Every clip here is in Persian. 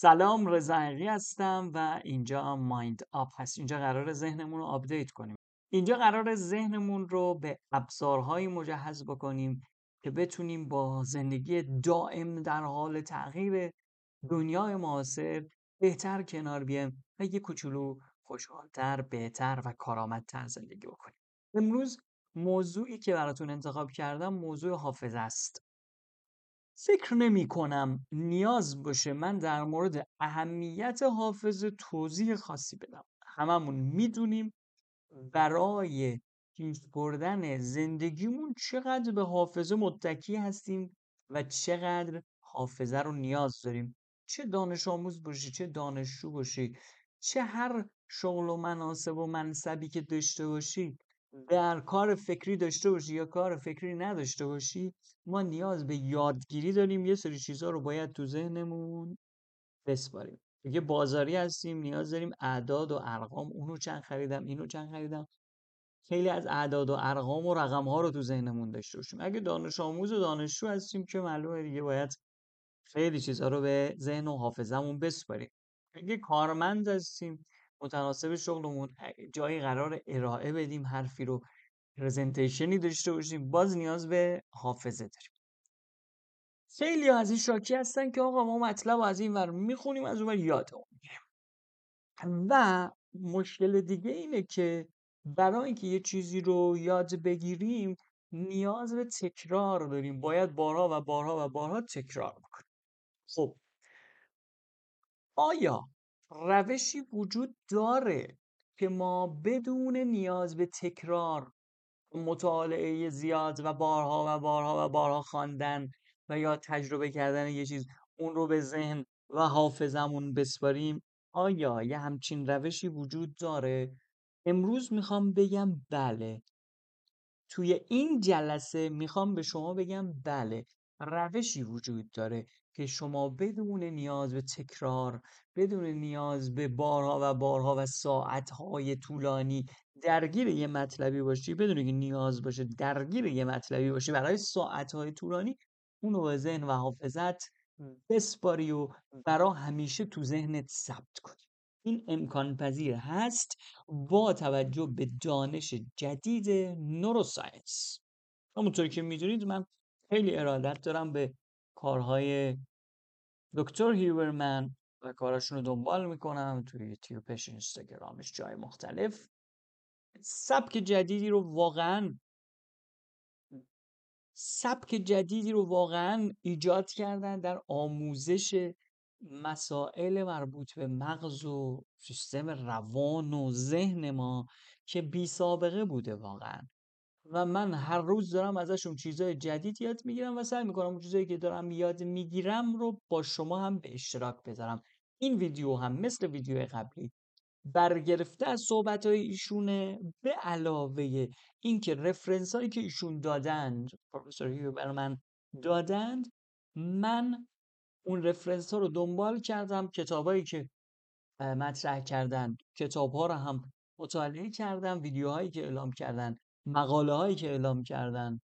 سلام رضا هستم و اینجا Mind Up هست. اینجا قرار ذهنمون رو update کنیم. اینجا قرار ذهنمون رو به ابزارهایی مجهز بکنیم که بتونیم با زندگی دائم در حال تغییر دنیای معاصر بهتر کنار بیایم و یه کوچولو خوشحالتر بهتر و کارآمدتر زندگی بکنیم. امروز موضوعی که براتون انتخاب کردم موضوع حافظه است. فکر نمی کنم نیاز باشه من در مورد اهمیت حافظه توضیح خاصی بدم. هممون می‌دونیم برای پیش بردن زندگیمون چقدر به حافظه متکی هستیم و چقدر حافظه رو نیاز داریم. چه دانش آموز باشی چه دانشجو باشی چه هر شغل و مناسب و منصبی که داشته باشی در کار فکری داشته باشی یا کار فکری نداشته باشی ما نیاز به یادگیری داریم یه سری چیزها رو باید تو ذهنمون بسپاریم. دیگه بازاری هستیم نیاز داریم اعداد و ارقام. اونو چند خریدم اینو چند خریدم. خیلی از اعداد و ارقام و رقم ها رو تو ذهنمون داشته باشیم. اگه دانش آموز و دانشجو هستیم که معلومه دیگه باید خیلی چیزها رو به ذهن و حافظمون بسپاریم. اگه کارمند هستیم متناسب شغلمون جایی قرار ارائه بدیم حرفی رو پرزنتیشنی داشته باشیم. باز نیاز به حافظه داریم. خیلی از این شاکی هستن که آقا ما مطلب از این ور می‌خونیم از اون ور یادمون و مشکل دیگه اینه که برای اینکه یه چیزی رو یاد بگیریم نیاز به تکرار داریم. باید بارها و بارها و بارها تکرار بکنیم. خب. آیا روشی وجود داره که ما بدون نیاز به تکرار مطالعه زیاد و بارها و بارها و بارها خواندن و یا تجربه کردن یه چیز اون رو به ذهن و حافظمون بسپاریم آیا یه همچین روشی وجود داره؟ امروز می‌خوام بگم بله. توی این جلسه می‌خوام به شما بگم بله روشی وجود داره. که شما بدون نیاز به تکرار بدون نیاز به بارها و بارها و ساعتهای طولانی درگیر یه مطلبی باشی بدون که نیاز باشه درگیر یه مطلبی باشی برای ساعتهای طولانی اونو به ذهن و حافظت بسپاری و برا همیشه تو ذهنت ثبت کنی. این امکان پذیر هست با توجه به دانش جدید نوروساینس. همونطور که می‌دونید من خیلی ارادت دارم به کارهای دکتر هیورمن و کاراشون رو دنبال می‌کنم توی یوتیوبش اینستاگرامش جای مختلف. سبک جدیدی رو واقعا سبک جدیدی رو واقعا ایجاد کردن در آموزش مسائل مربوط به مغز و سیستم روان و ذهن ما که بی سابقه بوده واقعا. و من هر روز دارم ازشون چیزای جدید یاد می‌گیرم و سعی می‌کنم اون چیزایی که دارم یاد می‌گیرم رو با شما هم به اشتراک بذارم. این ویدیو هم مثل ویدیو قبلی برگرفته از صحبت های ایشونه به علاوه اینکه رفرنس هایی که ایشون دادند پروفسور هیو من دادند من اون رفرنس ها رو دنبال کردم کتابایی که مطرح کردن کتاب ها رو هم مطالعه کردم ویدیوهایی که اعلام کردن مقاله هایی که اعلام کردن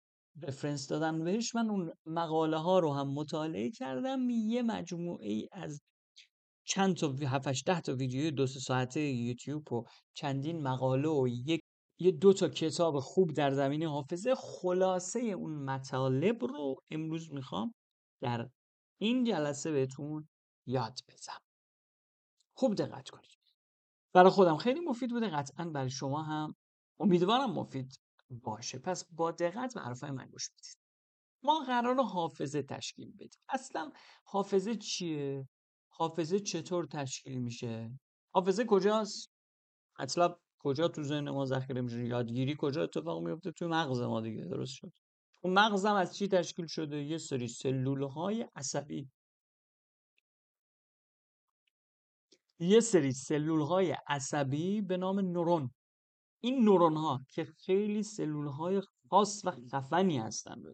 رفرنس دادن بهش من اون مقاله ها رو هم مطالعه کردم. یه مجموعه ای از چند تا 7 ده تا ویدیو دو سه ساعته یوتیوب و چندین مقاله و یک یه دو تا کتاب خوب در زمینه حافظه. خلاصه اون مطالب رو امروز می‌خوام در این جلسه بهتون یاد بدم خوب دقت کنید. برای خودم خیلی مفید بوده. قطعا برای شما هم. امیدوارم مفید باشه. پس با دقت به من گوش بدید. ما قرار حافظه تشکیل بدیم. اصلا حافظه چیه؟ حافظه چطور تشکیل میشه؟ حافظه کجاست؟ مطلب کجا تو ذهن ما ذخیره میشه؟ یادگیری کجا اتفاق میفته؟ توی مغز ما دیگه درست شد. اون مغزم از چی تشکیل شده؟ یه سری سلول های عصبی. یه سری سلول های عصبی به نام نورون. این نورون ها که خیلی سلول های خاص و خفنی هستن به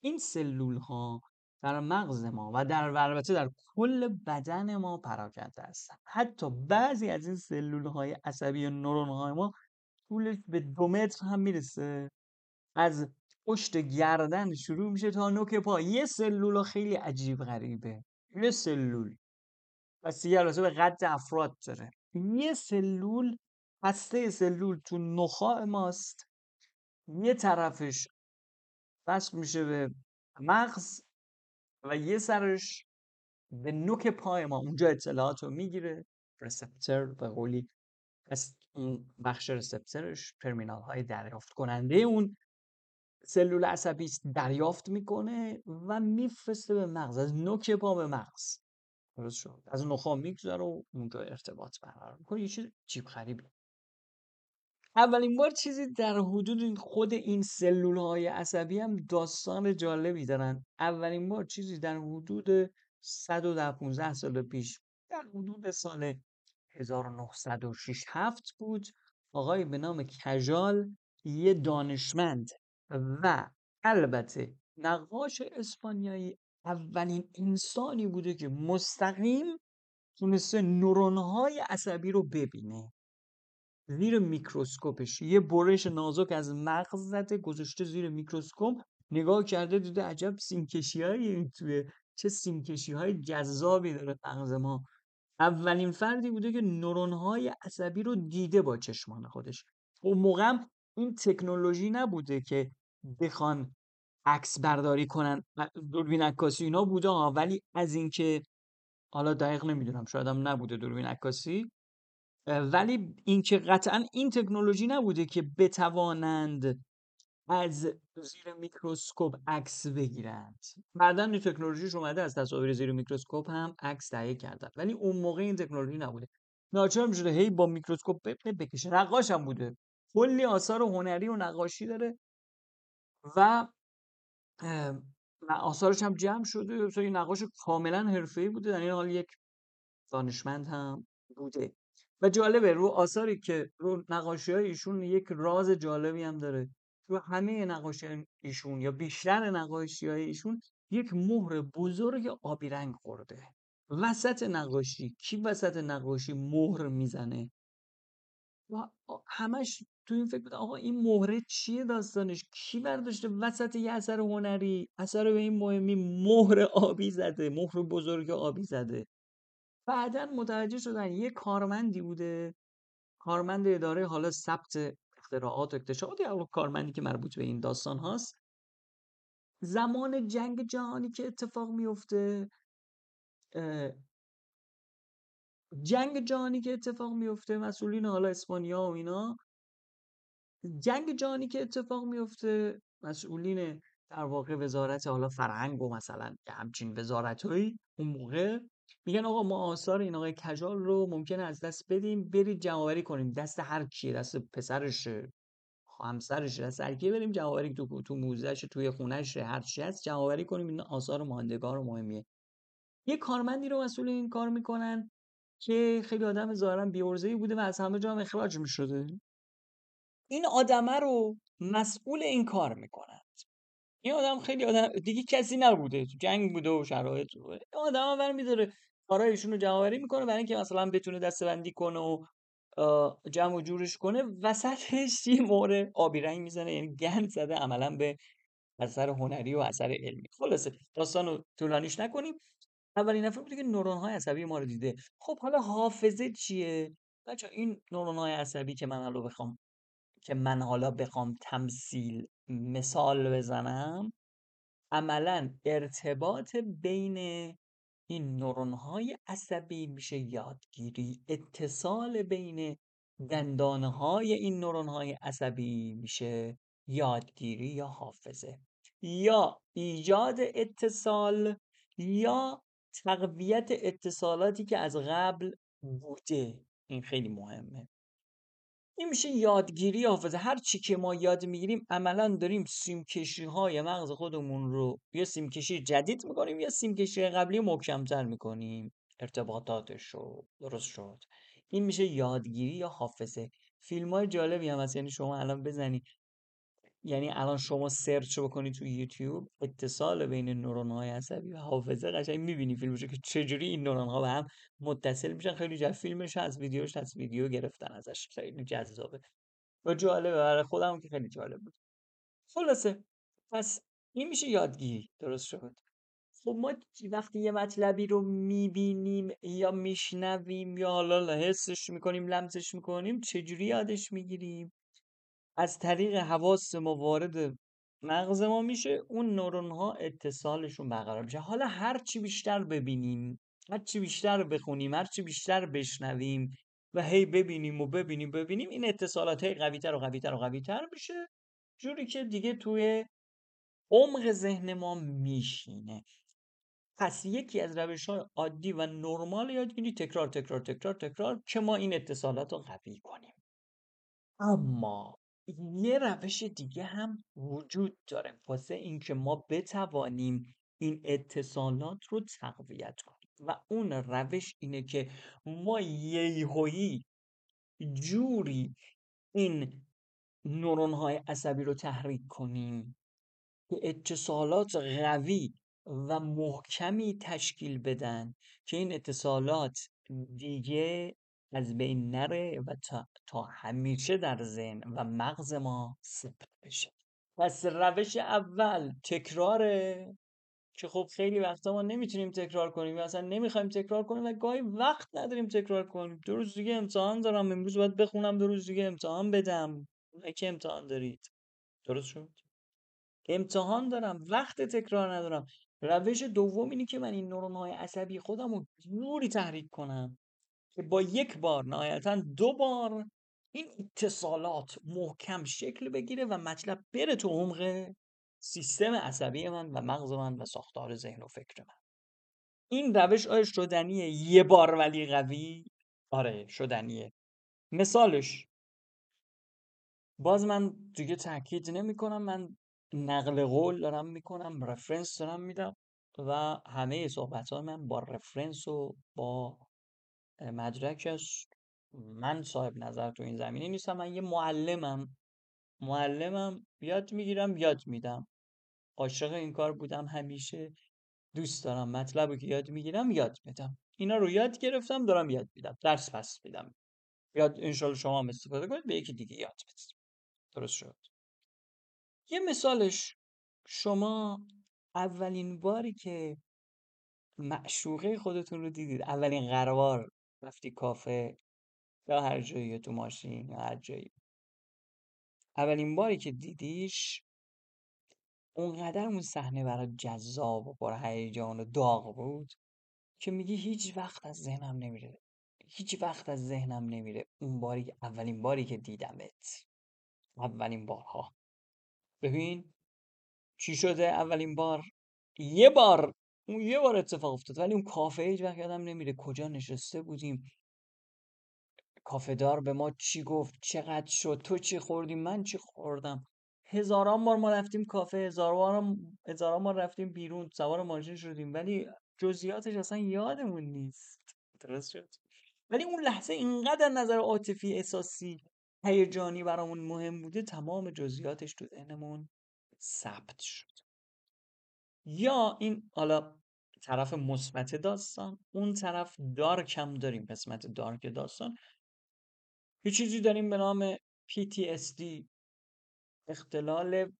این سلول ها در مغز ما و در البته در کل بدن ما پراکنده هستن. حتی بعضی از این سلول های عصبی و نورون های ما طولش به دو متر هم می‌رسه. از پشت گردن شروع میشه تا نوک پا. یه سلول خیلی عجیب غریبه. یه سلول. دیگه البته به قد افراد داره. یه سلول هسته سلول تو نخاع ماست. یه طرفش وصل میشه به مغز و یه سرش به نوک پای ما. اونجا اطلاعات رو می‌گیره. رسپتر به قولی از اون بخش رسپترش ترمینال های دریافت کننده اون سلول عصبی دریافت می‌کنه و میفرسته به مغز. از نوک پا به مغز. درست شد. از نخا میگذره و اونجا ارتباط برقرار می‌کنه. یه چیز چیپ خریبی اولین بار چیزی در حدود خود این سلول های عصبی هم داستان جالبی دارن. اولین بار چیزی در حدود 115 سال پیش در حدود سال 1906 7 بود آقای به نام کجال یه دانشمند و البته نقاش اسپانیایی اولین انسانی بوده که مستقیم تونسته نورونهای عصبی رو ببینه. زیر میکروسکوپش. یه برش نازک از مغز زده گذاشته زیر میکروسکوپ نگاه کرده دیده عجب سیمکشی هایی توی چه سیمکشی های جذابی داره مغز ما. اولین فردی بوده که نورون های عصبی رو دیده با چشمان خودش. اون موقع این تکنولوژی نبوده که بخوان عکس برداری کنن دوربین عکاسی اینا بوده ولی از اینکه حالا دقیق نمی‌دونم شاید هم نبوده دوربین عکاسی. ولی اینکه قطعا این تکنولوژی نبوده که بتوانند از زیر میکروسکوپ عکس بگیرند. بعدا این تکنولوژیش اومده از تصاویر زیر میکروسکوپ هم عکس تهیه کردن. ولی اون موقع این تکنولوژی نبوده. ناچار می‌شده هی با میکروسکوپ بکشه. نقاش هم بوده. کلی آثار هنری و نقاشی داره و آثارش هم جمع شده. یه نقاش کاملا حرفه‌ای بوده. در این حال یک دانشمند هم بوده. و جالبه رو آثاری که رو نقاشی های ایشون یک راز جالبی هم داره. رو همه نقاشی ایشون یا بیشتر نقاشی های ایشون یک مهر بزرگ آبی رنگ خورده. وسط نقاشی کی وسط نقاشی مهر می‌زنه؟ و همش تو این فکر بود آقا این مهره چیه داستانش؟ کی برداشته وسط یه اثر هنری؟ اثر به این مهمی مهر آبی زده مهر بزرگ آبی زده. بعدا متوجه شدن یه کارمندی بوده. کارمند اداره حالا ثبت اختراعات و اکتشافات یا کارمندی که مربوط به این داستان هاست. زمان جنگ جهانی که اتفاق میفته جنگ جهانی که اتفاق میفته مسئولین حالا اسپانیا و اینا. جنگ جهانی که اتفاق میفته مسئولین در واقع وزارت حالا فرهنگ و مثلا همچین وزارت اون موقع. میگن آقا ما آثار این آقای کجال رو ممکنه از دست بدیم برید جمعآوری کنیم. دست هر کیه دست پسرش همسرش دست هر کیه بریم جمعآوری تو تو موزهش توی خونهش هر چی هست جمعآوری کنیم. این آثار ماندگار و مهمیه. یه کارمندی رو مسئول این کار می‌کنن که خیلی آدم ظاهرا بیورزهی بوده و از همه جا هم اخراج می‌شده. این آدمه رو مسئول این کار می‌کنند. این آدم خیلی آدم دیگه کسی نبوده جنگ بوده و شرایط بوده این آدم ور میداره کارایشون رو جمع می‌کنه برای اینکه مثلا بتونه دستبندی کنه و جمع و جورش کنه. وسطش یه مهره آبی رنگ می‌زنه یعنی گند زده عملا به اثر هنری و اثر علمی. خلاصه داستان رو طولانیش نکنیم. اولین نفر بوده که نورون های عصبی ما رو دیده. خب حالا حافظه چیه؟ بچه این نورون های عصبی که من حالا بخوام که من حالا بخوام تمثیل مثال بزنم. عملا ارتباط بین این نورون های عصبی میشه یادگیری. اتصال بین دندانه های این نورون های عصبی میشه یادگیری یا حافظه. یا ایجاد اتصال یا تقویت اتصالاتی که از قبل بوده. این خیلی مهمه. این میشه یادگیری حافظه. هر چی که ما یاد می‌گیریم عملا داریم سیمکشی های مغز خودمون رو یا سیمکشی جدید می‌کنیم یا سیمکشی قبلی محکمتر می‌کنیم. ارتباطاتش رو درست شد. این میشه یادگیری یا حافظه. فیلم های جالبی هم هست. یعنی شما الان بزنی یعنی الان شما سرچ بکنی تو یوتیوب اتصال بین نورون های عصبی و حافظه قشنگ می‌بینی فیلمشو که چجوری این نورون ها به هم متصل میشن. خیلی جالب فیلمش از ویدیوش از ویدیو گرفتن ازش. خیلی جذابه. و جالبه. برای خودم که خیلی جالب بود. خلاصه. پس این میشه یادگیری. درست شد. خب ما وقتی یه مطلبی رو می‌بینیم یا میشنویم یا حالا حسش می‌کنیم لمسش می‌کنیم چجوری یادش می‌گیریم؟ از طریق حواس ما وارد مغز ما میشه اون نورون ها اتصالشون برقرار میشه. حالا هر چی بیشتر ببینیم هر چی بیشتر بخونیم هر چی بیشتر بشنویم و هی ببینیم و ببینیم ببینیم این اتصالات هی قویتر و قویتر و قویتر میشه جوری که دیگه توی عمق ذهن ما میشینه. پس یکی از روش های عادی و نرمال یادگیری تکرار تکرار تکرار تکرار که ما این اتصالات رو قوی کنیم. اما یه روش دیگه هم وجود داره واسه اینکه ما بتوانیم این اتصالات رو تقویت کنیم. و اون روش اینه که ما یهویی جوری این نورون های عصبی رو تحریک کنیم که اتصالات قوی و محکمی تشکیل بدن که این اتصالات دیگه از بین نره و تا, تا همیشه در ذهن و مغز ما ثبت بشه. پس روش اول تکراره. که خب خیلی وقتا ما نمی‌تونیم تکرار کنیم یا اصلا نمی‌خوایم تکرار کنیم و گاهی وقت نداریم تکرار کنیم. دو روز دیگه امتحان دارم امروز باید بخونم دو روز دیگه امتحان بدم. که امتحان دارید. درست شد؟ امتحان دارم وقت تکرار ندارم. روش دوم اینه که من این نورون های عصبی خودم رو جوری تحریک کنم. که با یک بار نهایتا دو بار این اتصالات محکم شکل بگیره و مطلب بره تو عمق سیستم عصبی من و مغز من و ساختار ذهن و فکر من. این روش آیا شدنیه یه بار ولی قوی؟ آره شدنیه. مثالش. باز من دیگه تاکید نمی کنم من نقل قول دارم می‌کنم رفرنس دارم میدم و همه صحبت های من با رفرنس و با مدرکش من صاحب نظر تو این زمینه نیستم. من یه معلمم. معلمم یاد می‌گیرم یاد میدم. عاشق این کار بودم همیشه دوست دارم. مطلبی که یاد می‌گیرم یاد میدم. اینا رو یاد گرفتم دارم یاد میدم. درس پس میدم. یاد انشالله شما هم استفاده کنید به یکی دیگه یاد بدید. درست شد. یه مثالش. شما اولین باری که معشوقه خودتون رو دیدید اولین قرار رفتی کافه یا هر جایی تو ماشین یا هر جایی. اولین باری که دیدیش اونقدر اون صحنه برای جذاب و پر هیجان و داغ بود که میگی هیچ وقت از ذهنم نمیره. هیچ وقت از ذهنم نمیره اون باری اولین باری که دیدمت. اولین بارها. ببین چی شده اولین بار؟ یه بار اون یه بار اتفاق افتاد ولی اون کافه هیچ وقت یادم نمیره کجا نشسته بودیم. کافه دار به ما چی گفت چقدر شد تو چی خوردی من چی خوردم؟ هزاران بار ما رفتیم کافه هزاران هزاران بار رفتیم بیرون سوار ماشین شدیم ولی جزئیاتش اصلا یادمون نیست. درست شد. ولی اون لحظه اینقدر نظر عاطفی احساسی هیجانی برامون مهم بوده تمام جزئیاتش تو ذهنمون ثبت شد. یا این حالا طرف مثبت داستان اون طرف دارک هم داریم قسمت دارک داستان. یه چیزی داریم به نام PTSD اختلال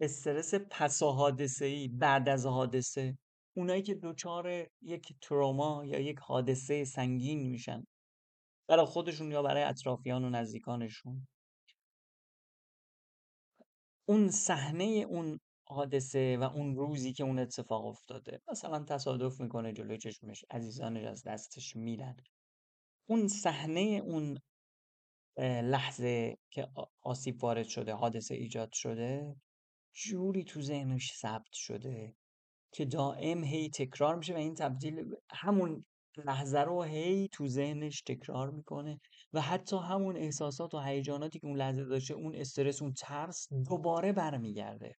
استرس پس حادثه ای بعد از حادثه. اونایی که دچار یک تروما یا یک حادثه سنگین میشن. برای خودشون یا برای اطرافیان و نزدیکانشون. اون صحنه اون حادثه و اون روزی که اون اتفاق افتاده مثلا تصادف می‌کنه جلوی چشمش عزیزانش از دستش میرن. اون صحنه اون لحظه که آسیب وارد شده حادثه ایجاد شده جوری تو ذهنش ثبت شده که دائم هی تکرار میشه و این تبدیل همون لحظه رو هی تو ذهنش تکرار می‌کنه و حتی همون احساسات و هیجاناتی که اون لحظه داشته اون استرس اون ترس دوباره برمیگرده.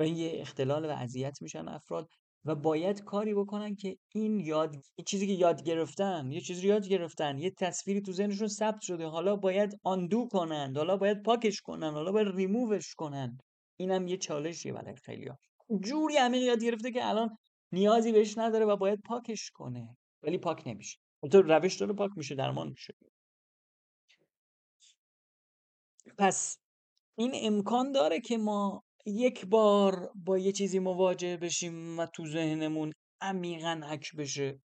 و این یه اختلال و اذیت میشن افراد و باید کاری بکنن که این یاد چیزی که یاد گرفتن یه چیزی یاد گرفتن یه تصویری تو ذهنشون ثبت شده. حالا باید آندو کنن حالا باید پاکش کنن حالا باید ریمووش کنن. اینم یه چالشیه برای خیلیا جوری عمیق یاد گرفته که الان نیازی بهش نداره و باید پاکش کنه. ولی پاک نمیشه. تو روش داره پاک میشه درمان میشه. پس این امکان داره که ما یک بار با یه چیزی مواجه بشیم و تو ذهنمون عمیقا حک بشه.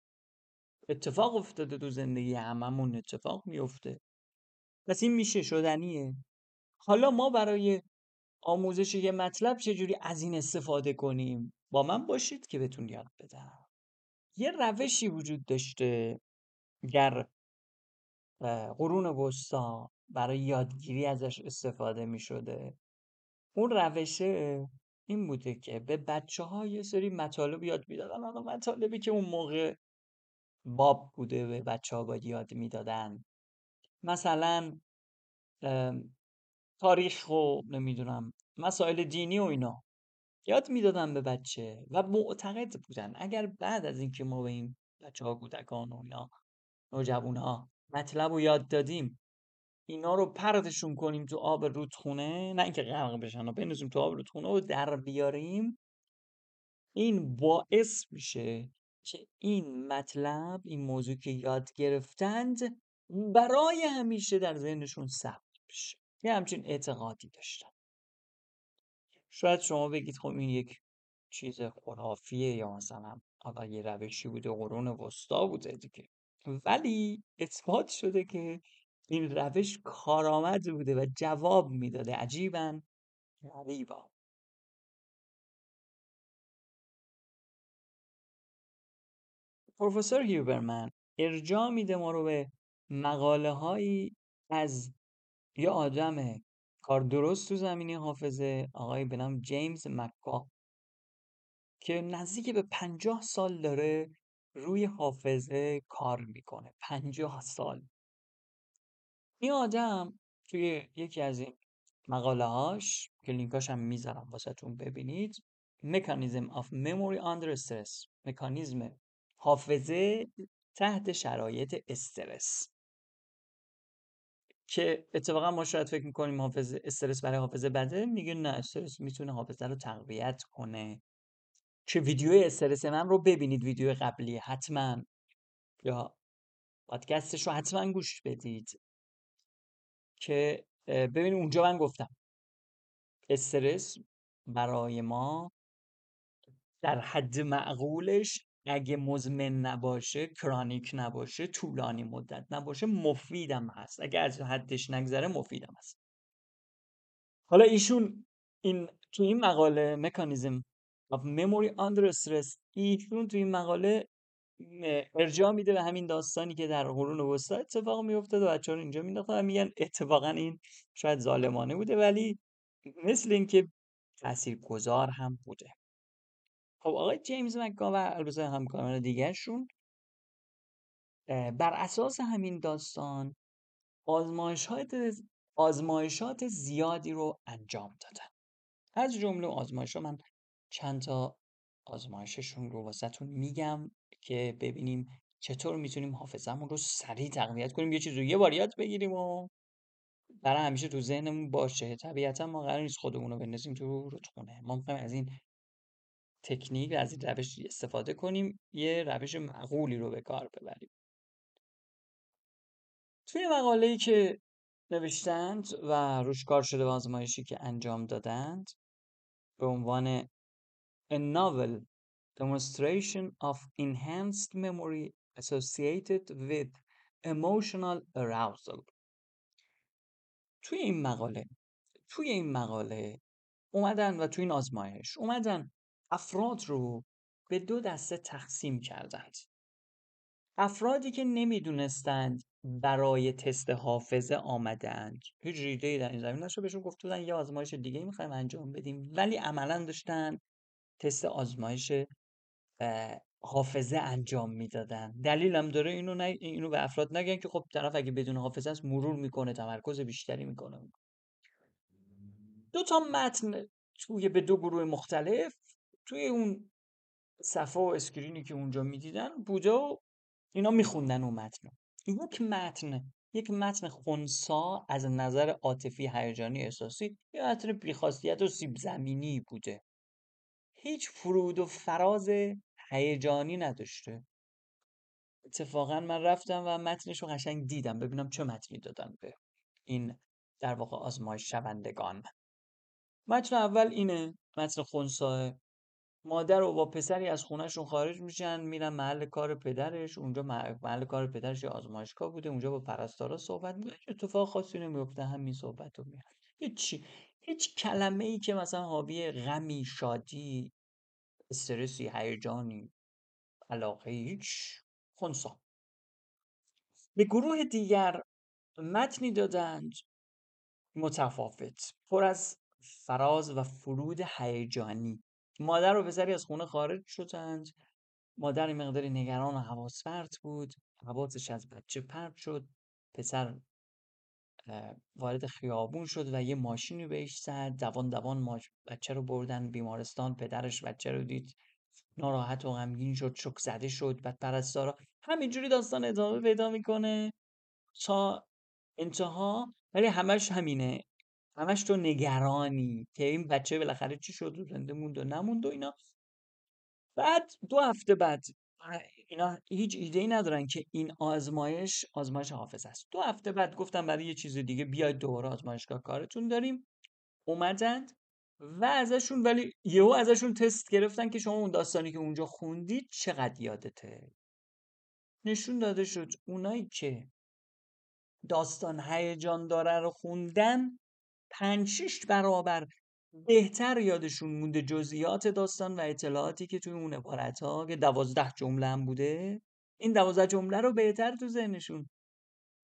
اتفاق افتاده تو زندگی هممون اتفاق میفته پس این میشه شدنیه. حالا ما برای آموزش یه مطلب چجوری از این استفاده کنیم؟ با من باشید که بهتون یاد بدم. یه روشی وجود داشته در قرون وسطا برای یادگیری ازش استفاده می شده اون روشه این بوده که به بچه ها یه سری مطالب یاد می‌دادن. حالا مطالبی که اون موقع باب بوده به بچه ها باید یاد می‌دادن. مثلا تاریخ و نمی‌دونم مسائل دینی و اینا یاد می‌دادن به بچه و معتقد بودن. اگر بعد از اینکه ما به این بچه ها کودکان و اینا نوجوان ها مطلب رو یاد دادیم اینا رو پرتشون کنیم تو آب رودخونه نه اینکه غرق بشن و بندازیم تو آب رودخونه و در بیاریم. این باعث میشه که این مطلب این موضوع که یاد گرفتند برای همیشه در ذهنشون ثبت بشه. یه همچین اعتقادی داشتن. شاید شما بگید خب این یک چیز خرافیه یا مثلا حالا یه روشی بوده قرون وسطا بوده دیگه. ولی اثبات شده که این روش کارآمد بوده و جواب می‌داده. عجیبا غریبا. پروفسور هیوبرمن ارجاع میده ما رو به مقاله هایی از یه آدم کار درست تو زمینه حافظه آقای به نام جیمز مکا که نزدیک به پنجاه سال داره روی حافظه کار می‌کنه. پنجاه سال. این آدم توی یکی از این مقاله هاش که لینکاش هم می‌ذارم واسهتون ببینید مکانیزم of memory under stress مکانیزم حافظه تحت شرایط استرس. که اتفاقا ما شاید فکر می‌کنیم حافظه استرس برای حافظه بده میگه نه استرس می‌تونه حافظه رو تقویت کنه. که ویدیو استرس من رو ببینید ویدیو قبلی حتما. یا پادکستش رو حتما گوش بدید. که ببینید اونجا من گفتم. استرس برای ما در حد معقولش اگه مزمن نباشه کرانیک نباشه طولانی مدت نباشه مفیدم هست. اگه از حدش نگذره مفیدم هست. حالا ایشون این تو این مقاله مکانیزم of memory under stress ایشون تو این مقاله ارجاع میده به همین داستانی که در قرون وسطا اتفاق میافتاد و بچه‌ها رو اینجا مینداختن میگن اتفاقا این شاید ظالمانه بوده ولی مثل اینکه تاثیرگذار هم بوده. خب آقای جیمز مکا و البته همکاران دیگرشون بر اساس همین داستان آزمایشات آزمایشات زیادی رو انجام دادن. از جمله آزمایش من چند تا آزمایششون رو واسهتون میگم. که ببینیم چطور می‌تونیم حافظمون رو سریع تقویت کنیم. یه چیز رو یه بار یاد بگیریم و برای همیشه تو ذهنمون باشه. طبیعتا ما قرار نیست خودمون رو بندازیم تو رودخونه ما می‌خوایم از این تکنیک از این روش استفاده کنیم یه روش معقولی رو به کار ببریم. توی مقاله ای که نوشتند و روش کار شده و آزمایشی که انجام دادند به عنوان A novel demonstration of enhanced memory associated with emotional arousal. توی این مقاله توی این مقاله اومدن و توی این آزمایش اومدن افراد رو به دو دسته تقسیم کردند. افرادی که نمی‌دونستند برای تست حافظه آمدند هیچ ریده در این زمین نشد بهشون گفته بودن یه آزمایش دیگه می‌خوایم انجام بدیم. ولی عملا داشتن تست آزمایش حافظه انجام می‌دادن. دلیل هم داره اینو, نه اینو به افراد نگن که خب طرف اگه بدون حافظه است مرور می‌کنه تمرکز بیشتری می‌کنه. دو تا متن توی به دو گروه مختلف توی اون صفحه و اسکرینی که اونجا می‌دیدن بوده و اینا میخوندن اون متن یک متن یک متن خونسا از نظر عاطفی هیجانی احساسی یه متن بیخاصیت و سیب زمینی بوده. هیچ فرود و فراز هیجانی نداشته. اتفاقا من رفتم و متنش رو قشنگ دیدم ببینم چه متنی دادن به این در واقع آزمایش شوندگان. متن اول اینه متن خونساه مادر و با پسری از خونهشون خارج میشن میرن محل کار پدرش اونجا محل کار پدرش آزمایشگاه بوده اونجا با پرستارا صحبت می‌کنه. اتفاق خاصی نمیفته همین صحبت رو هیچ هیچ کلمه ای که مثلا حاوی غمی شادی استرسی هیجانی علاقه هیچ. خونسا به گروه دیگر متنی دادند. متفاوت. پر از فراز و فرود هیجانی. مادر و پسری از خونه خارج شدند. مادر مقداری نگران و حواس بود. حواسش از بچه پرت شد. پسر وارد خیابون شد و یه ماشینی بهش زد. دوان دوان. بچه رو بردن بیمارستان. پدرش بچه رو دید. ناراحت و غمگین شد شک زده شد. بعد پرستارا همینجوری داستان ادامه پیدا می‌کنه تا انتها. ولی همش همینه. همش تو نگرانی که این بچه بالاخره چی شد؟ و زنده موند و نموند و اینا. بعد دو هفته بعد اینا هیچ ایده ای ندارن که این آزمایش آزمایش حافظ است. دو هفته بعد گفتم برای یه چیز دیگه بیاید دوباره آزمایشگاه کارتون داریم. اومدند و ازشون ولی یهو ازشون تست گرفتن که شما اون داستانی که اونجا خوندید چقدر یادته. نشون داده شد اونایی که داستان هیجان داره رو خوندن پنج شیش برابر بهتر یادشون مونده جزئیات داستان و اطلاعاتی که توی اون عبارت ها که دوازده جمله هم بوده. این دوازده جمله رو بهتر تو ذهنشون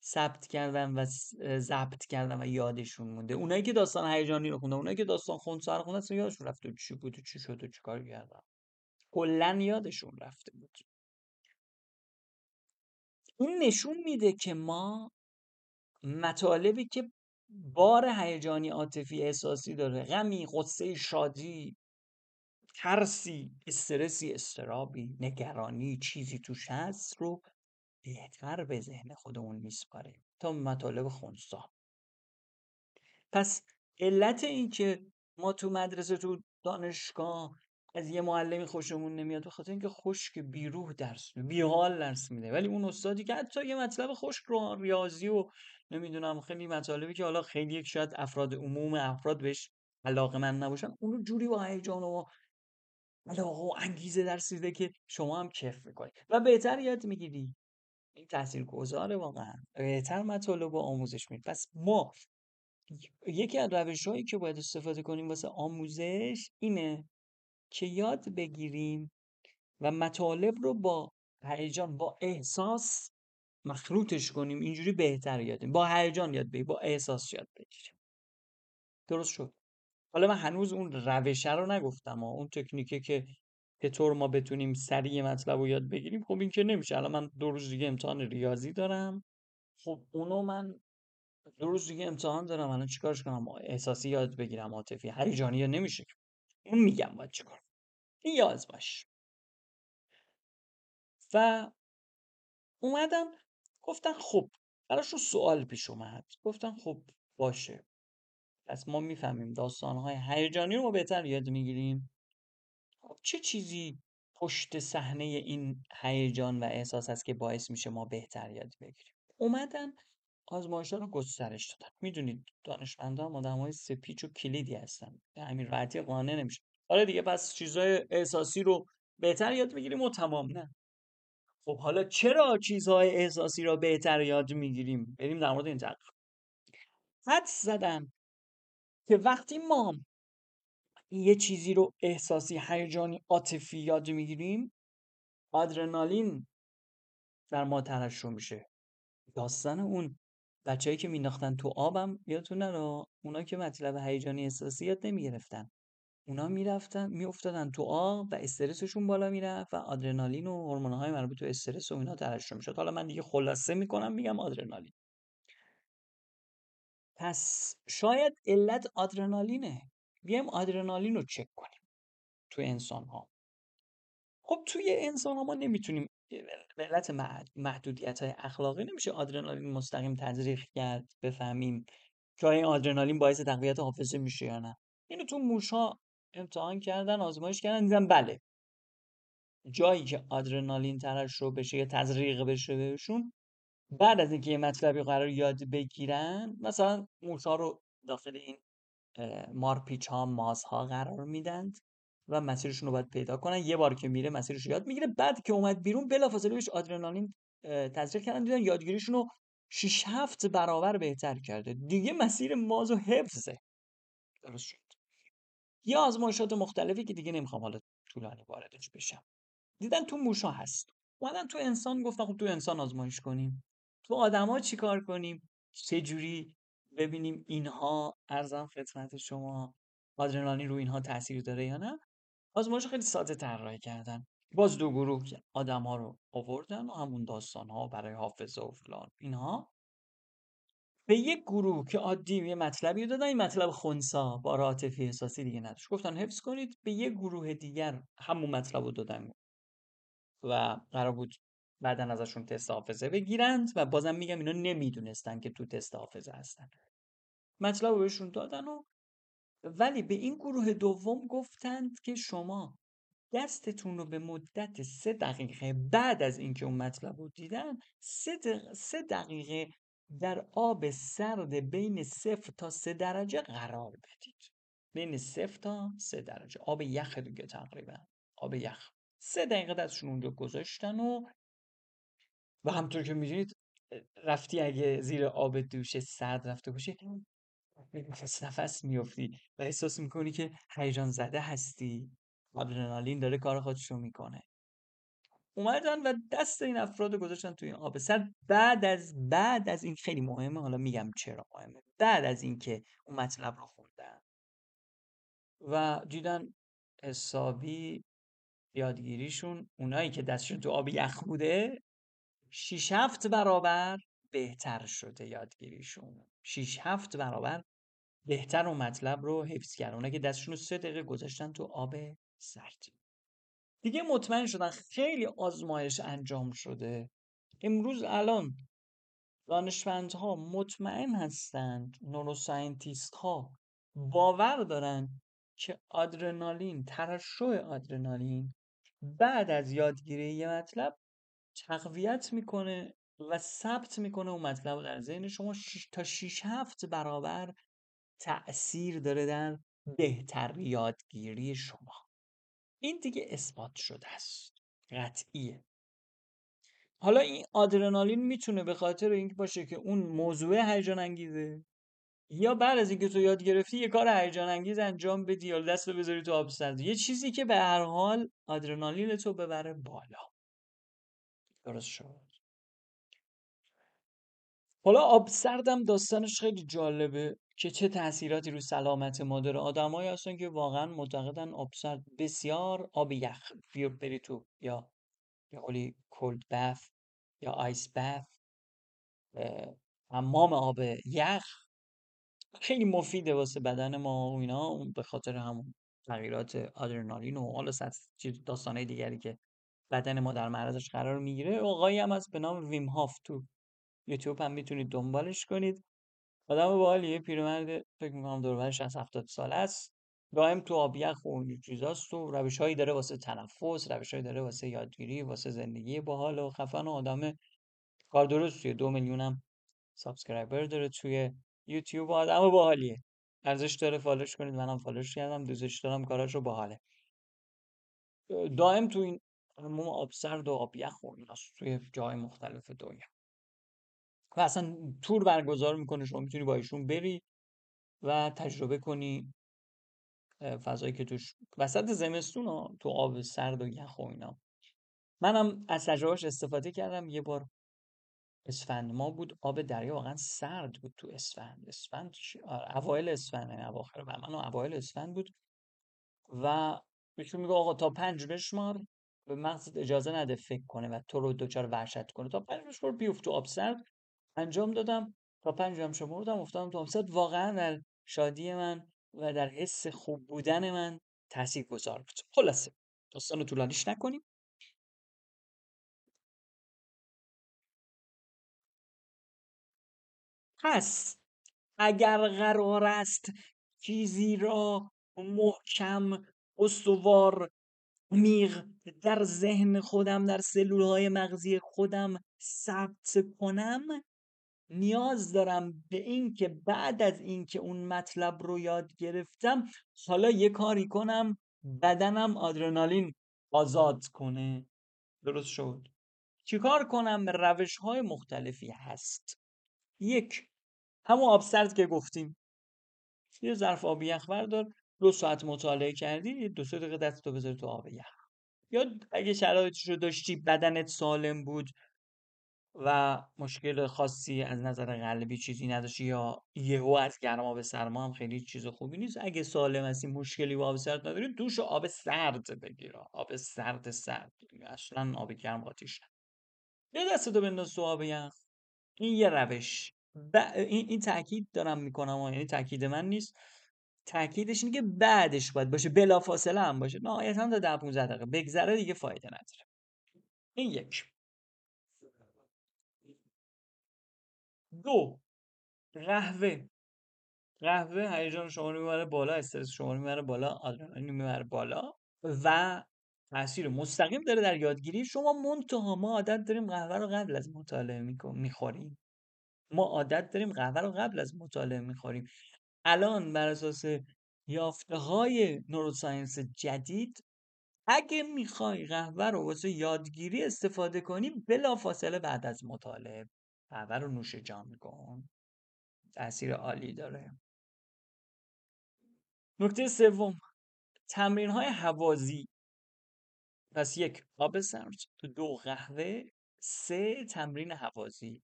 ثبت کردن و ضبط کردن و یادشون مونده. اونایی که داستان هیجانی رو خوندن اونایی که داستان خونسا رو خوندن اصلا یادشون رفته چی بود و چی شد و چی کار کردن. کلا یادشون رفته بود. این نشون میده که ما مطالبی که بار هیجانی عاطفی احساسی داره غمی قصه شادی ترسی استرسی استرابی نگرانی چیزی توش هست رو بهتر به ذهن خودمون میسپاره تا مطالب خونسا. پس علت این که ما تو مدرسه تو دانشگاه از یه معلمی خوشمون نمیاد به خاطر اینکه خشک بیروح درس بیحال درس میده ولی اون استادی که حتی یه مطلب خشک رو ریاضی و نمی‌دونم خیلی مطالبی که حالا خیلی شاید افراد عموم افراد بهش علاقه من نباشن اونو جوری با هیجان و علاقه و انگیزه درس میده که شما هم کف می‌کنید و بهتر یاد می‌گیری. این تاثیر گذاره واقعا. بهتر مطالب و آموزش میده پس ما یکی از روش هایی که باید استفاده کنیم واسه آموزش اینه که یاد بگیریم و مطالب رو با هیجان با احساس مخلوطش کنیم اینجوری بهتر یادیم با هیجان یاد بگیریم با احساس یاد بگیریم. درست شد. حالا من هنوز اون روشه رو نگفتم ها. اون تکنیکه که چطور ما بتونیم سریع مطلب رو یاد بگیریم خب این که نمیشه. الان من دو روز دیگه امتحان ریاضی دارم. خب اونو من دو روز دیگه امتحان دارم. الان چیکارش کنم؟ احساسی یاد بگیرم عاطفی. هیجانی نمیشه اون میگم باید چیکار یاد باش. و اومدم گفتن خب براشون سوال پیش اومد. گفتن خب باشه. پس ما می‌فهمیم داستانهای هیجانی رو ما بهتر یاد می‌گیریم. خب چه چیزی پشت صحنه این هیجان و احساس هست که باعث میشه ما بهتر یاد بگیریم؟ اومدن آزمایش رو گسترش دادن. می‌دونید دانشمندان آدم های سپیچ و کلیدی هستن. راحتی قانع نمیشه. آره دیگه پس چیزهای احساسی رو بهتر یاد می‌گیریم و تمام. نه. خب حالا چرا چیزهای احساسی را بهتر یاد می‌گیریم؟ بریم در مورد این تحقیق حد زدن که وقتی ما یه چیزی رو احساسی هیجانی عاطفی یاد می‌گیریم آدرنالین در ما ترشح میشه. داستان اون بچههایی که مینداختن تو آبم یادتون نره اونا که مطلب هیجانی احساسی یاد نمی‌گرفتن. اونا می‌رفتن میافتادن تو آب و استرسشون بالا می‌رفت و آدرنالین و هورمون‌های مربوط به استرس و اینا ترشح می‌شد. حالا من دیگه خلاصه می‌کنم میگم آدرنالین. پس شاید علت آدرنالینه. بیایم آدرنالین رو چک کنیم تو انسان ها خب توی انسان ها ما نمی‌تونیم علت محدودیت های اخلاقی نمیشه آدرنالین مستقیم تزریق کرد بفهمیم که این آدرنالین باعث تقویت حافظه میشه یا نه. اینو تو موش ها امتحان کردن آزمایش کردن دیدن بله. جایی که آدرنالین ترشح بشه یا تزریق بشه بهشون بعد از اینکه یه مطلبی قرار یاد بگیرن مثلا موشا رو داخل این مارپیچ ها مازها قرار میدند و مسیرشون رو باید پیدا کنن. یه بار که میره مسیرش رو یاد می‌گیره. بعد که اومد بیرون بلافاصله بهش آدرنالین تزریق کردن دیدن یادگیریشون رو 6 7 برابر بهتر کرده. دیگه مسیر ماز و حفظه. درست شد. یه آزمایشات مختلفی که دیگه نمی‌خوام حالا طولانی واردش بشم. دیدن تو موشا هست. اومدن تو انسان گفتن خب تو انسان آزمایش کنیم. تو آدما چیکار کنیم؟ چه جوری ببینیم اینها ارزم خدمت شما؟ آدرنالین رو اینها تاثیر داره یا نه؟ آزمایش خیلی ساده طراحی کردن. باز دو گروه آدم ها رو آوردن و همون داستان ها برای حافظه و فلان. اینها به یک گروه که عادی یه مطلبی رو دادن این مطلب خونسا با عاطفی احساسی دیگه نداشت. گفتن حفظ کنید به یک گروه دیگر همون مطلب رو دادن. و قرار بود بعدا ازشون تست حافظه بگیرند و بازم میگم اینا نمی‌دونستن که تو تست حافظه هستن. مطلب رو بهشون دادن و ولی به این گروه دوم گفتند که شما دستتون رو به مدت سه دقیقه بعد از اینکه اون مطلب رو دیدن سه, سه دقیقه در آب سرد بین صفر تا سه درجه قرار بدید. بین صفر تا سه درجه. آب یخ دیگه تقریبا. آب یخ. سه دقیقه دستشون اونجا گذاشتن و و همطور که می‌دونید رفتی اگه زیر آب دوش سرد رفته باشی نفس نفس میفتی و احساس می‌کنی که هیجان زده هستی. آدرنالین داره کار خودش رو می‌کنه. اومدن و دست این افراد رو گذاشتن توی این آب سر. بعد از بعد از این خیلی مهمه حالا میگم چرا مهمه. بعد از اینکه اون مطلب رو خوندن و دیدن حسابی یادگیریشون اونایی که دستشون تو آب یخ بوده شیش هفت برابر بهتر شده یادگیریشون. شیش هفت برابر بهتر اون مطلب رو حفظ کرد. اونایی که دستشون رو سه دقیقه گذاشتن تو آب سرد. دیگه مطمئن شدن خیلی آزمایش انجام شده. امروز الان دانشمندها مطمئن هستند نوروساینتیست ها باور دارن که آدرنالین ترشح آدرنالین بعد از یادگیری یه مطلب تقویت می‌کنه و ثبت می‌کنه اون مطلب در ذهن شما تا 6 هفت برابر تأثیر داره در بهتر یادگیری شما. این دیگه اثبات شده است. قطعیه. حالا این آدرنالین می‌تونه به خاطر اینکه باشه که اون موضوع هیجان انگیزه یا بعد از اینکه تو یاد گرفتی یه کار هیجان انگیز انجام بدی یا دست بذاری تو آب سرد. یه چیزی که به هر حال آدرنالین تو ببره بالا. درست شد. حالا آب سردم داستانش خیلی جالبه. که چه تاثیراتی رو سلامت ما داره. آدمایی هستن که واقعا معتقدن آب سرد بسیار آب یخ. بیا بری تو یا یا قولی کولد بف یا آیس بف حمام آب یخ. خیلی مفیده واسه بدن ما و اینا. به خاطر همون تغییرات آدرنالین و حالا داستانه دیگری که بدن ما در معرضش قرار می‌گیره. آقایی هم از به نام ویم هاف تو یوتیوب هم می‌تونید دنبالش کنید. آدم باحالیه پیرمرد فکر می‌کنم دور برش از 70 سال است. دائم تو آب یخ و این چیزاست و روش هایی داره واسه تنفس روش هایی داره واسه یادگیری واسه زندگی باحال و خفن و آدم کار درستیه. دو میلیونم subscriber داره توی یوتیوب آدم باحالیه ارزش داره follow ش کنید منم follow ش کردم دوستش دارم کاراشو باحاله دائم تو این حموم آب سرد و آب یخ و توی جای مختلف دنیا. و اصلا tour برگزار می‌کنه شما می‌تونی با ایشون بری و تجربه کنی فضایی که توش وسط زمستون ها تو آب سرد و یخ و اینا. منم از تجربهش استفاده کردم. یه بار اسفند ما بود آب دریا واقعا سرد بود تو اسفند. اسفند آره، اوایل اسفند یعنی اواخر من اوایل اسفند بود و ایشون میگه آقا تا پنج بشمار به مغزت اجازه نده فکر کنه و تو رو دوچار وحشت کنه. تا پنج بشمار بیفت تو آب سرد. انجام دادم. تا پنج هم شمردم افتادم تو سرد واقعا در شادی من و در حس خوب بودن من تاثیر گذار بود. خلاصه داستان طولانیش نکنیم. پس اگر قرار است چیزی را محکم استوار میغ در ذهن خودم در سلول های مغزی خودم ثبت کنم نیاز دارم به این که بعد از اینکه اون مطلب رو یاد گرفتم حالا یه کاری کنم بدنم آدرنالین آزاد کنه. درست شد. چیکار کنم؟ روش های مختلفی هست. یک همون آب سرد که گفتیم. یه ظرف آب یخ بردار دو ساعت مطالعه کردی دو سه دقیقه دستتو بذار تو آب یخ. یا اگه شرایطش رو داشتی بدنت سالم بود و مشکل خاصی از نظر قلبی چیزی نداشتی یا یهو از گرما به سرما هم خیلی چیز خوبی نیست؟ اگه سالم هستی مشکلی با آب سرد نداری دوش آب سرد بگیر آب سرد سرد. اصلا آب گرم قاطیش یا دستتو بنداز تو آب یخ. این یه روش. این, این تاکید دارم می‌کنم یعنی تاکید من نیست. تاکیدش اینه که بعدش باید باشه. بلا فاصله هم باشه. نهایتا تا 10 15 دقیقه. بگذره دیگه فایده نداره. این یک. دو قهوه. قهوه هیجان شما رو می‌بره بالا استرس شما رو می‌بره بالا آدرنالین می‌بره بالا و تاثیر مستقیم داره در یادگیری. شما منتها ما عادت داریم قهوه رو قبل از مطالعه می‌خوریم. ما عادت داریم قهوه رو قبل از مطالعه می‌خوریم. الان بر اساس یافته های نوروساینس جدید اگه می‌خوای قهوه رو واسه یادگیری استفاده کنی بلا فاصله بعد از مطالعه قهوه رو نوش جان کن تاثیر عالی داره. نکته سوم تمرین های حوازی. پس یک آب سرد. دو قهوه. سه تمرین حوازی.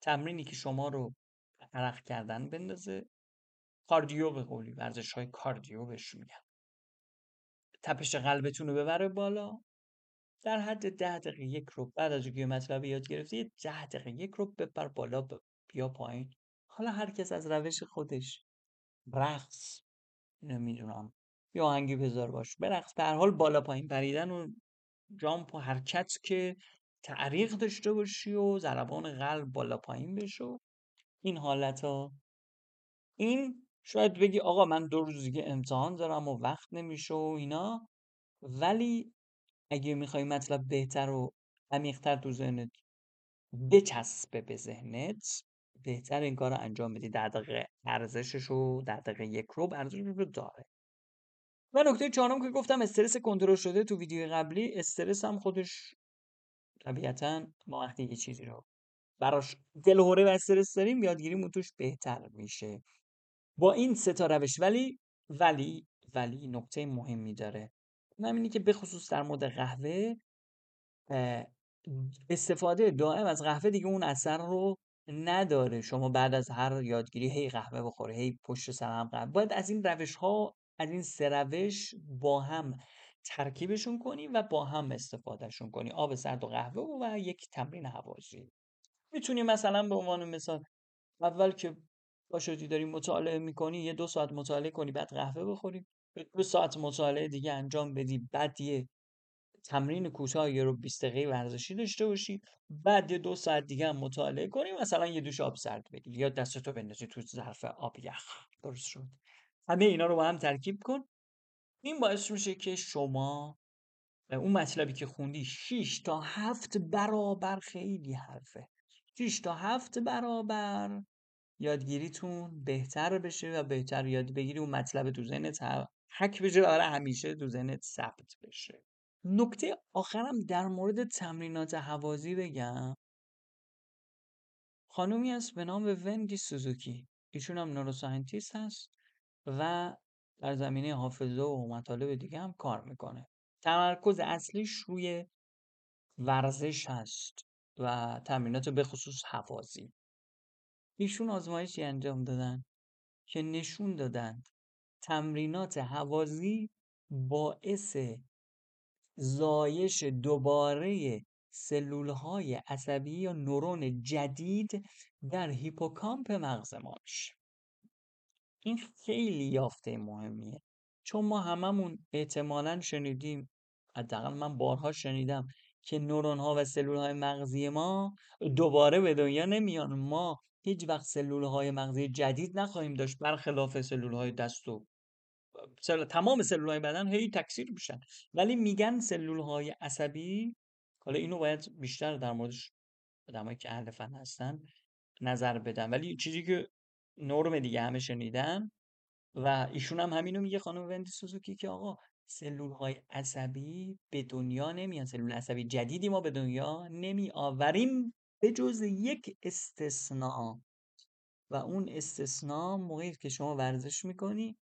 تمرینی که شما رو عرق کردن بندازه. کاردیو به قولی ورزش های کاردیو بهش میگن. تپش قلبتون رو ببره بالا. در حد ده دقیقه یک رو بعد از اینکه مطلب یاد گرفتی ده دقیقه یک رو ببر بالا بیا پایین. حالا هر کس از روش خودش رقص نمی‌دونم یا آهنگی بذار باش. برقص به هر حال بالا پایین پریدن و جامپ و حرکت که تعریق داشته باشی و ضربان قلب بالا پایین بشو این حالت ها این شاید بگی آقا من دو روز دیگه امتحان دارم و وقت نمیشه و اینا ولی اگه می‌خوای مطلب بهتر و عمیقتر تو ذهنت بچسبه به ذهنت بهتر این کار رو انجام بدی. در دقیقه ارزشش رو در دقیقه یک رو ارزشش رو داره. و نکته چهارم که گفتم استرس کنترل شده تو ویدیو قبلی استرس هم خودش طبیعتا ما وقتی یه چیزی رو براش دلهوره و استرس داریم یادگیریمون توش بهتر میشه. با این سه تا روش ولی ولی ولی نکته مهمی داره. اونم اینه که بخصوص در مورد قهوه استفاده دائم از قهوه دیگه اون اثر رو نداره. شما بعد از هر یادگیری هی قهوه بخوره هی پشت سر هم قهوه. باید از این روش ها از این سه روش با هم ترکیبشون کنی و با هم استفادهشون کنی. آب سرد و قهوه و یک تمرین حوازی می‌تونی مثلا به عنوان مثال اول که باشدی داری مطالعه می‌کنی یه دو ساعت مطالعه کنی بعد قهوه بخوری. دو ساعت مطالعه دیگه انجام بدی بعد یه تمرین کوتاه یه رو 20 دقیقه ورزشی داشته باشی بعد یه دو ساعت دیگه هم مطالعه کنی مثلا یه دوش آب سرد بگیری یا دستتو بندازی تو ظرف آب یخ. درست شد. همه اینا رو با هم ترکیب کن. این باعث میشه که شما اون مطلبی که خوندی 6 تا 7 برابر خیلی حرفه. 6 تا 7 برابر یادگیریتون بهتر بشه و بهتر یاد بگیری اون مطلب تو ذهنت حک بشه آره همیشه تو ذهنت ثبت بشه. نکته آخرم در مورد تمرینات حوازی بگم. خانومی هست به نام ونگی سوزوکی. ایشون هم نوروساینتیست هست و در زمینه حافظه و مطالب دیگه هم کار می‌کنه. تمرکز اصلیش روی ورزش هست و تمرینات به خصوص حوازی. ایشون آزمایشی انجام دادن که نشون دادند تمرینات حوازی باعث زایش دوباره سلولهای عصبی یا نورون جدید در هیپوکامپ مغز ما میشه این خیلی یافته مهمیه. چون ما هممون احتمالا شنیدیم حداقل من بارها شنیدم که نورون ها و سلول های مغزی ما دوباره به دنیا نمیان. ما هیچ وقت سلول های مغزی جدید نخواهیم داشت برخلاف سلول های دست و سل... تمام سلول های بدن هی تکثیر میشن. ولی میگن سلول های عصبی حالا اینو باید بیشتر در موردش آدمایی که اهل فن هستن نظر بدم ولی چیزی که نرم دیگه همه شنیدن و ایشون هم همینو میگه خانم وندی سوزوکی که آقا سلول های عصبی به دنیا نمیان. سلول عصبی جدیدی ما به دنیا نمی آوریم به جز یک استثناء. و اون استثناء موقعی که شما ورزش می‌کنی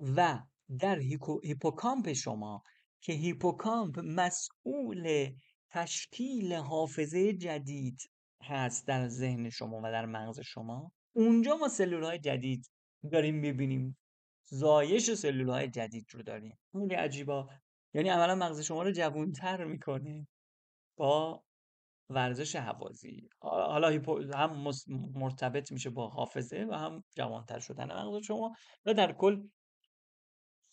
و در هیپوکامپ شما که هیپوکامپ مسئول تشکیل حافظه جدید هست در ذهن شما و در مغز شما اونجا ما سلول های جدید داریم می‌بینیم. زایش سلول های جدید رو داریم. خیلی عجیبا. یعنی عملا مغز شما رو جوونتر می‌کنه با ورزش حوازی. حالا هم مرتبط میشه با حافظه و هم جوانتر شدن مغز شما و در کل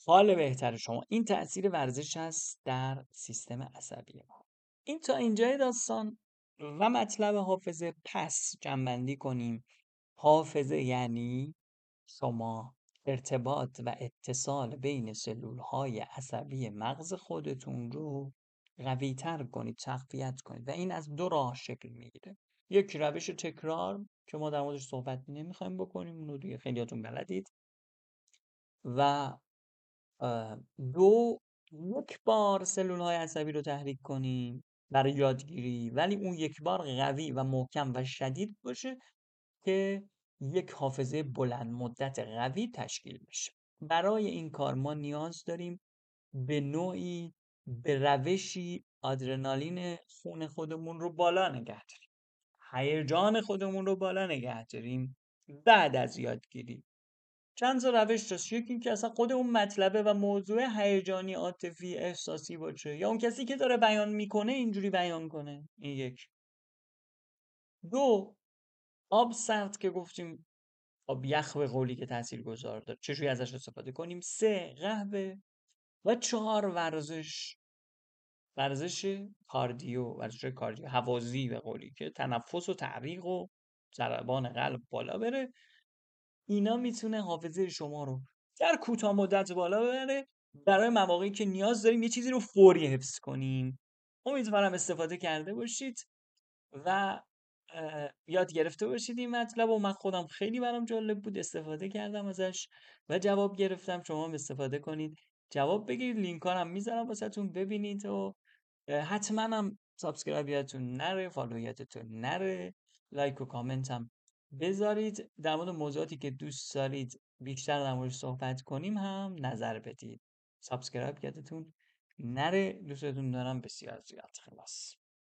حال بهتر شما. این تاثیر ورزش هست در سیستم عصبی ما. این تا اینجای داستان و مطلب حافظه پس جنبندی کنیم. حافظه یعنی شما ارتباط و اتصال بین سلول های عصبی مغز خودتون رو قوی تر کنید تقویت کنید و این از دو راه شکل می‌گیره. یک روش تکرار که ما در موردش صحبت نمی‌خوایم بکنیم اونو دیگه خیلیاتون بلدید. و دو یک بار سلول های عصبی رو تحریک کنیم برای یادگیری ولی اون یک بار قوی و محکم و شدید باشه که یک حافظه بلند مدت قوی تشکیل بشه. برای این کار ما نیاز داریم به نوعی به روشی آدرنالین خون خودمون رو بالا نگه داریم. هیجان خودمون رو بالا نگه داریم بعد از یادگیری. چند تا روش هست یکی که اصلا خود اون مطلبه و موضوع هیجانی عاطفی احساسی باشه یا اون کسی که داره بیان می‌کنه اینجوری بیان کنه این یک. دو آب سرد که گفتیم آب یخ به قولی که تاثیر گذار داره چجوری ازش استفاده کنیم؟ سه قهوه. و چهار ورزش. ورزش کاردیو ورزش کاردیو هوازی به قولی که تنفس و تعریق و ضربان قلب بالا بره. اینا می‌تونه حافظه شما رو در کوتاه مدت بالا ببره. برای مواقعی که نیاز داریم یه چیزی رو فوری حفظ کنیم. امیدوارم استفاده کرده باشید و یاد گرفته باشید این مطلب و من خودم خیلی برام جالب بود استفاده کردم ازش و جواب گرفتم. شما هم استفاده کنید. جواب بگیرید. لینک هم می‌ذارم واسهتون ببینید و حتما هم subscribe نره follow یادتون نره. like و کامنت هم بذارید در مورد موضوعاتی که دوست دارید بیشتر در موردش صحبت کنیم هم نظر بدید. سابسکرایب یادتون نره دوستتون دارم بسیار زیاد. خلاص.